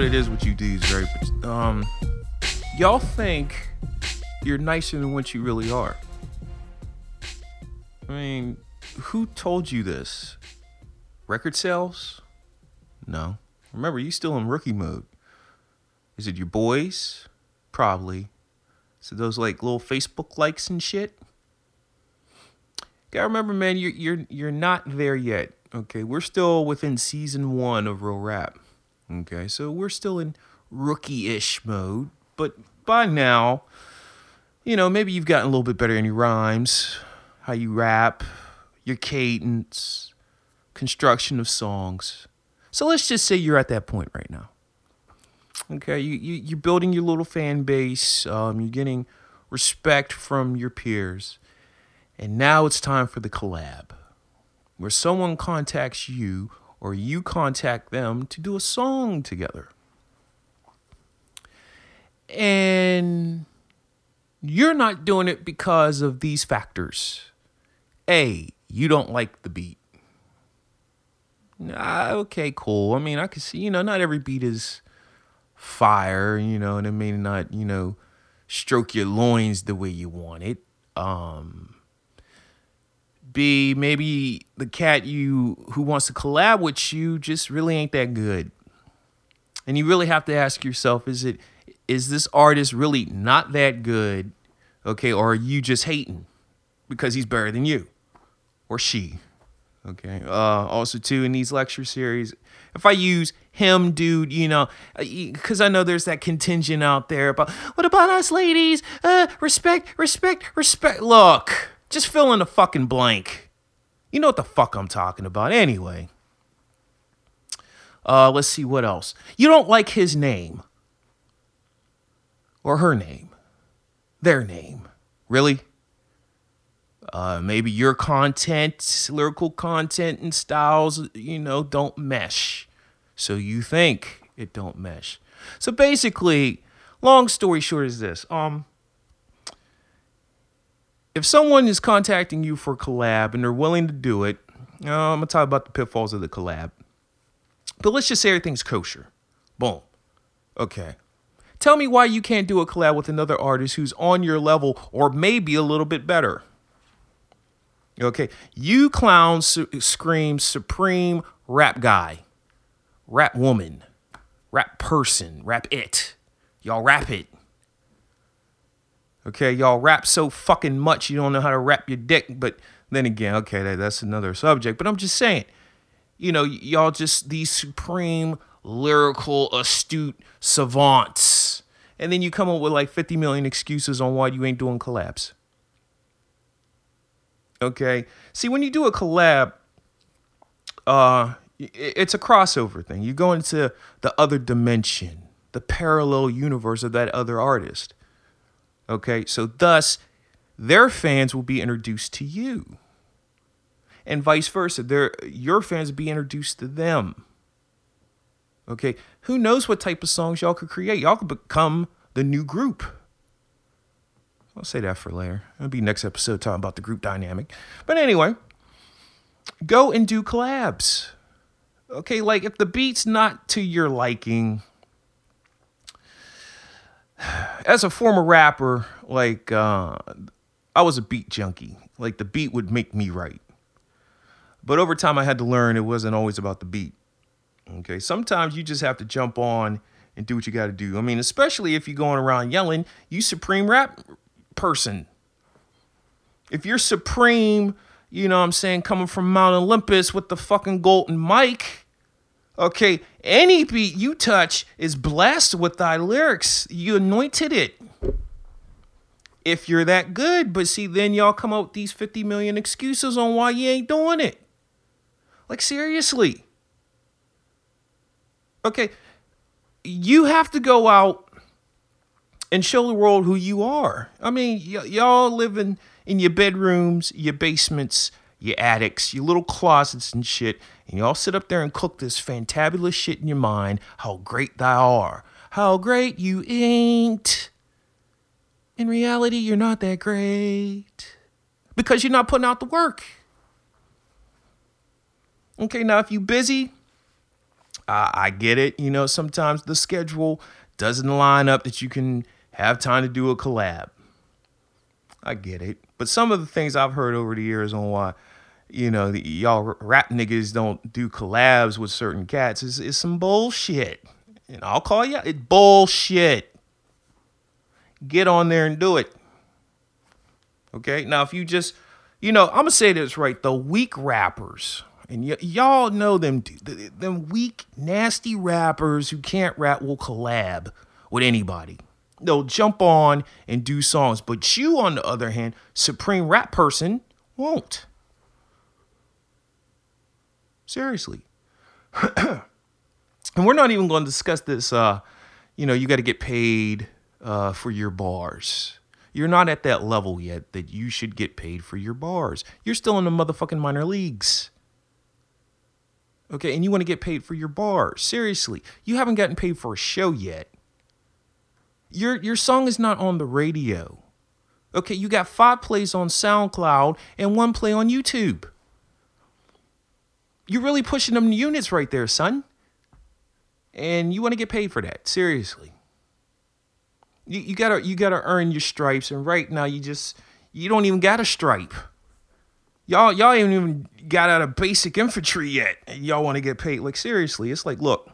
what it is with you dudes? But um, y'all think you're nicer than what you really are. I mean, who told you this? Record sales? No. Remember, you still in rookie mode. Is it your boys? Probably. So those like little Facebook likes and shit. Gotta remember, man, you're you're you're not there yet. Okay, we're still within season one of real rap. Okay, so we're still in rookie-ish mode, but by now, you know, maybe you've gotten a little bit better in your rhymes, how you rap, your cadence, construction of songs. So let's just say you're at that point right now. Okay, you, you you're building your little fan base. Um, you're getting respect from your peers, and now it's time for the collab, where someone contacts you or you contact them to do a song together. And you're not doing it because of these factors. A, you don't like the beat. Ah, okay, cool. I mean, I can see, you know, not every beat is fire, you know, and it may not, you know, stroke your loins the way you want it. Um B, maybe the cat you who wants to collab with you just really ain't that good. And you really have to ask yourself, is it is this artist really not that good? Okay, or are you just hating because he's better than you? Or she? Okay. Uh also too in these lecture series, if I use him, dude, you know, because uh, I know there's that contingent out there about what about us ladies? Uh, respect, respect, respect. Look, just fill in the fucking blank. You know what the fuck I'm talking about, anyway. Uh, let's see what else. You don't like his name or her name, their name, really? Uh, maybe your content, lyrical content and styles, you know, don't mesh. So you think it don't mesh. So basically, long story short is this. Um if someone is contacting you for a collab and they're willing to do it, uh, I'm gonna talk about the pitfalls of the collab. But let's just say everything's kosher. Boom. Okay. Tell me why you can't do a collab with another artist who's on your level or maybe a little bit better. Okay. You clowns su- scream supreme rap guy rap woman, rap person, rap it. Y'all rap it. Okay, y'all rap so fucking much you don't know how to rap your dick. But then again, okay, that, that's another subject. But I'm just saying, you know, y'all just these supreme lyrical astute savants. And then you come up with like 50 million excuses on why you ain't doing collabs. Okay. See, when you do a collab, uh, it's a crossover thing. You go into the other dimension, the parallel universe of that other artist. Okay, so thus, their fans will be introduced to you, and vice versa. Their your fans will be introduced to them. Okay, who knows what type of songs y'all could create? Y'all could become the new group. I'll say that for later. It'll be next episode talking about the group dynamic. But anyway, go and do collabs. Okay, like if the beat's not to your liking, as a former rapper, like uh, I was a beat junkie. Like the beat would make me write. But over time, I had to learn it wasn't always about the beat. Okay, sometimes you just have to jump on and do what you got to do. I mean, especially if you're going around yelling, you supreme rap person. If you're supreme, you know what I'm saying, coming from Mount Olympus with the fucking golden mic, Okay, any beat you touch is blessed with thy lyrics. You anointed it. If you're that good, but see, then y'all come up with these 50 million excuses on why you ain't doing it. Like, seriously. Okay, you have to go out and show the world who you are. I mean, y- y'all living in your bedrooms, your basements, your attics, your little closets and shit, and y'all sit up there and cook this fantabulous shit in your mind how great thou are, how great you ain't. In reality, you're not that great because you're not putting out the work. Okay, now if you busy, I, I get it. You know, sometimes the schedule doesn't line up that you can have time to do a collab. I get it. But some of the things I've heard over the years on why, you know, the, y'all rap niggas don't do collabs with certain cats is, is some bullshit. And I'll call you it bullshit. Get on there and do it. Okay? Now, if you just, you know, I'm going to say this right. The weak rappers, and y- y'all know them, them weak, nasty rappers who can't rap will collab with anybody. They'll jump on and do songs. But you, on the other hand, supreme rap person, won't. Seriously. and we're not even going to discuss this. Uh, you know, you got to get paid uh, for your bars. You're not at that level yet that you should get paid for your bars. You're still in the motherfucking minor leagues. Okay, and you want to get paid for your bars. Seriously, you haven't gotten paid for a show yet. Your your song is not on the radio. Okay, you got five plays on SoundCloud and one play on YouTube. You're really pushing them units right there, son. And you want to get paid for that. Seriously. You, you gotta you gotta earn your stripes, and right now you just you don't even got a stripe. Y'all y'all ain't even got out of basic infantry yet. and y'all want to get paid. Like seriously, it's like, look,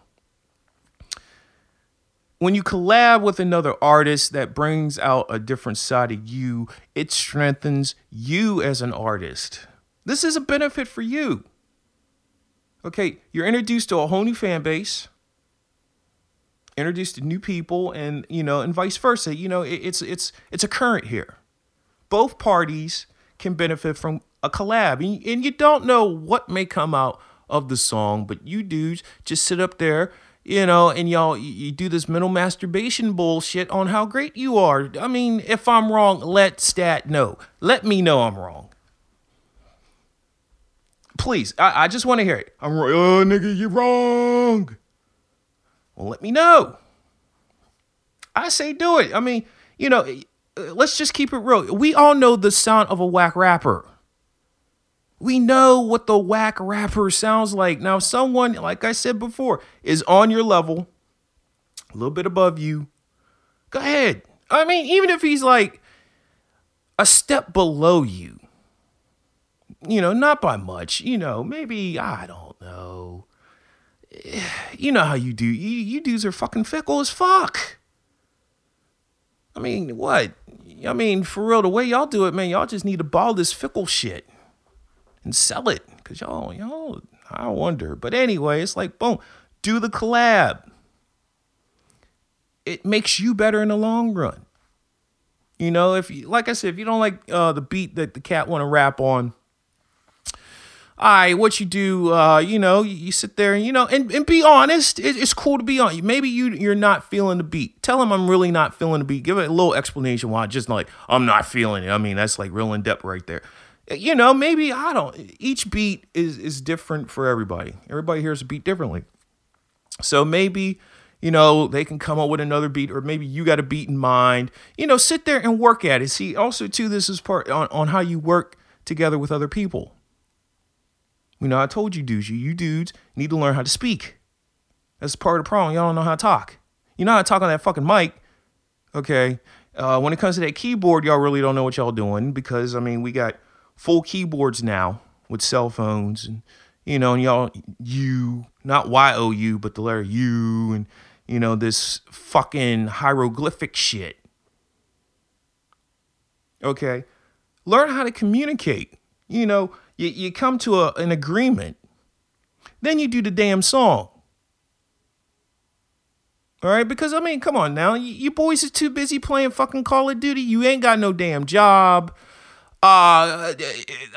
when you collab with another artist that brings out a different side of you, it strengthens you as an artist. This is a benefit for you. Okay, you're introduced to a whole new fan base, introduced to new people, and you know, and vice versa. You know, it, it's it's it's a current here. Both parties can benefit from a collab, and, and you don't know what may come out of the song, but you dudes just sit up there you know, and y'all you do this mental masturbation bullshit on how great you are. I mean, if I'm wrong, let stat know. Let me know I'm wrong. Please, I, I just want to hear it. I'm wrong. Oh, nigga, you're wrong. Well, let me know. I say do it. I mean, you know, uh, let's just keep it real. We all know the sound of a whack rapper. We know what the whack rapper sounds like. Now, someone, like I said before, is on your level, a little bit above you. Go ahead. I mean, even if he's like a step below you, you know, not by much, you know, maybe, I don't know. You know how you do. You, you dudes are fucking fickle as fuck. I mean, what? I mean, for real, the way y'all do it, man, y'all just need to ball this fickle shit and sell it. Cause y'all, y'all, I wonder. But anyway, it's like boom, do the collab. It makes you better in the long run. You know, if you like I said, if you don't like uh, the beat that the cat want to rap on, all right, what you do, uh, you know, you, sit there and you know, and, and be honest. It, it's cool to be on. Maybe you you're not feeling the beat. Tell him I'm really not feeling the beat. Give it a little explanation why. Just like I'm not feeling it. I mean, that's like real in depth right there you know, maybe I don't. Each beat is is different for everybody. Everybody hears a beat differently. So maybe you know they can come up with another beat, or maybe you got a beat in mind. You know, sit there and work at it. See, also too, this is part on on how you work together with other people. You know, I told you dudes, you you dudes need to learn how to speak. That's part of the problem. Y'all don't know how to talk. You know how to talk on that fucking mic. Okay. Uh, when it comes to that keyboard, y'all really don't know what y'all doing because I mean we got full keyboards now with cell phones and you know and y'all you not y o u but the letter u and you know this fucking hieroglyphic shit okay learn how to communicate you know you, you come to a, an agreement then you do the damn song all right because i mean come on now you, you boys are too busy playing fucking call of duty you ain't got no damn job uh,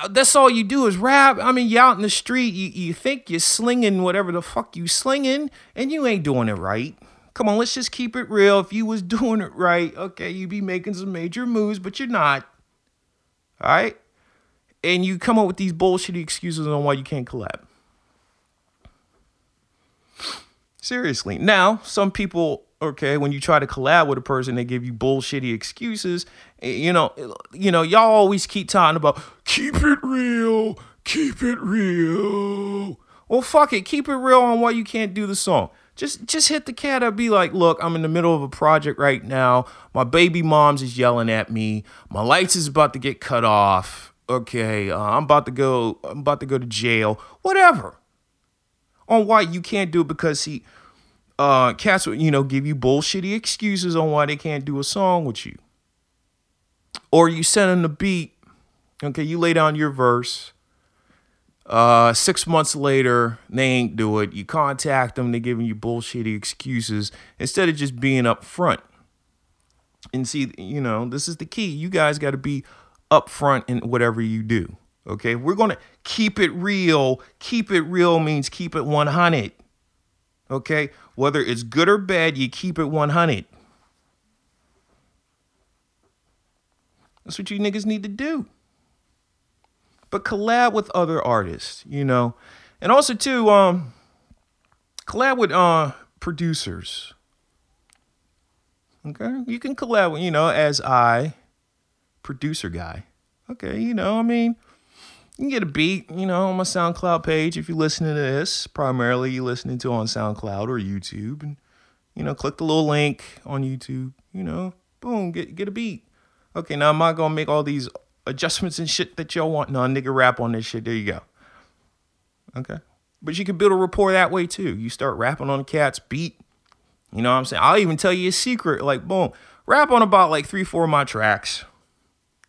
that's all you do is rap. I mean, you out in the street, you, you think you're slinging whatever the fuck you slinging, and you ain't doing it right. Come on, let's just keep it real. If you was doing it right, okay, you'd be making some major moves, but you're not. All right? And you come up with these bullshitty excuses on why you can't collab. Seriously. Now, some people okay when you try to collab with a person they give you bullshitty excuses eh, you know you know y'all always keep talking about keep it real keep it real Well, fuck it. Keep it real on why you can't do the song. Just just hit the cat up. Be like, look, I'm in the middle of a project right now. My baby mom's is yelling at me. My lights is about to get cut off. Okay, uh, I'm about to go. I'm about to go to jail. Whatever. On why you can't do it because he, uh, cats would you know give you bullshitty excuses on why they can't do a song with you. Or you send them the beat. Okay, you lay down your verse uh, six months later, they ain't do it. You contact them, they're giving you bullshitty excuses instead of just being upfront. And see, you know, this is the key. You guys got to be upfront in whatever you do. Okay, we're gonna keep it real. Keep it real means keep it 100. Okay, whether it's good or bad, you keep it 100. That's what you niggas need to do but collab with other artists, you know. And also too, um, collab with uh producers. Okay, you can collab, with, you know, as I, producer guy. Okay, you know, I mean, you can get a beat, you know, on my SoundCloud page if you're listening to this. Primarily, you're listening to on SoundCloud or YouTube, and you know, click the little link on YouTube. You know, boom, get get a beat. Okay, now I'm not gonna make all these adjustments and shit that y'all want. No, nigga rap on this shit. There you go. Okay. But you can build a rapport that way too. You start rapping on a cat's beat. You know what I'm saying? I'll even tell you a secret. Like, boom, rap on about like three, four of my tracks.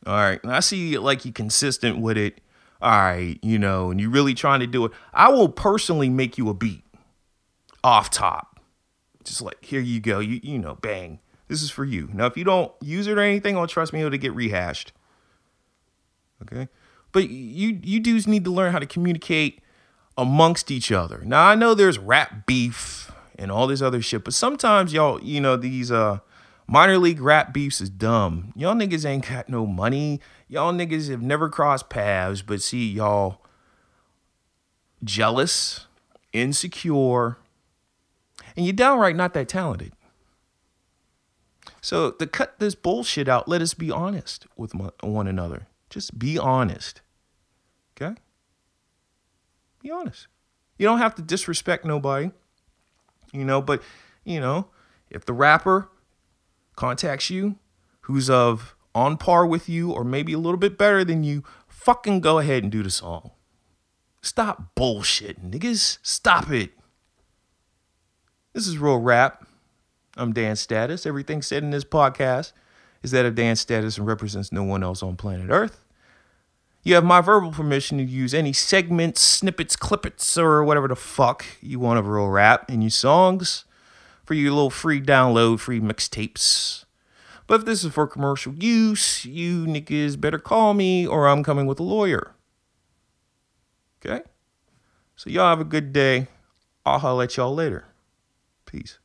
All right. And I see like you consistent with it. All right, you know, and you're really trying to do it. I will personally make you a beat off top. Just like, here you go. You you know, bang. This is for you. Now, if you don't use it or anything, I'll trust me, it'll get rehashed. Okay. But you you dudes need to learn how to communicate amongst each other. Now I know there's rap beef and all this other shit, but sometimes y'all, you know, these uh minor league rap beefs is dumb. Y'all niggas ain't got no money. Y'all niggas have never crossed paths, but see y'all jealous, insecure, and you're downright not that talented. So to cut this bullshit out, let us be honest with one another. Just be honest. Okay? Be honest. You don't have to disrespect nobody. You know, but you know, if the rapper contacts you who's of on par with you or maybe a little bit better than you, fucking go ahead and do the song. Stop bullshit, niggas. Stop it. This is real rap. I'm Dan Status. Everything said in this podcast is that of Dan status and represents no one else on planet Earth. You have my verbal permission to use any segments, snippets, clippets, or whatever the fuck you want of real rap in your songs for your little free download, free mixtapes. But if this is for commercial use, you niggas better call me or I'm coming with a lawyer. Okay? So y'all have a good day. I'll holler at y'all later. Peace.